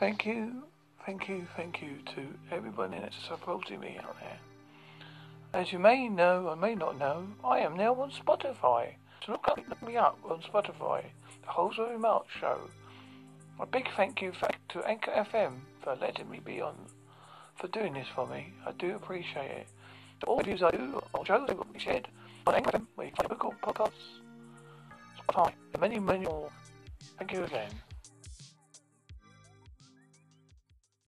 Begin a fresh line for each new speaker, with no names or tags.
Thank you, thank you, thank you to everyone that's supporting me out there. As you may know or may not know, I am now on Spotify. So look, up, me up on Spotify. The Holes of Remarks Show. A big thank you to Anchor FM for letting me be on, for doing this for me. I do appreciate it. To all the reviews I do on shows that will be shared on Anchor FM, where you find local podcasts, Spotify, and many, many more. Thank you again.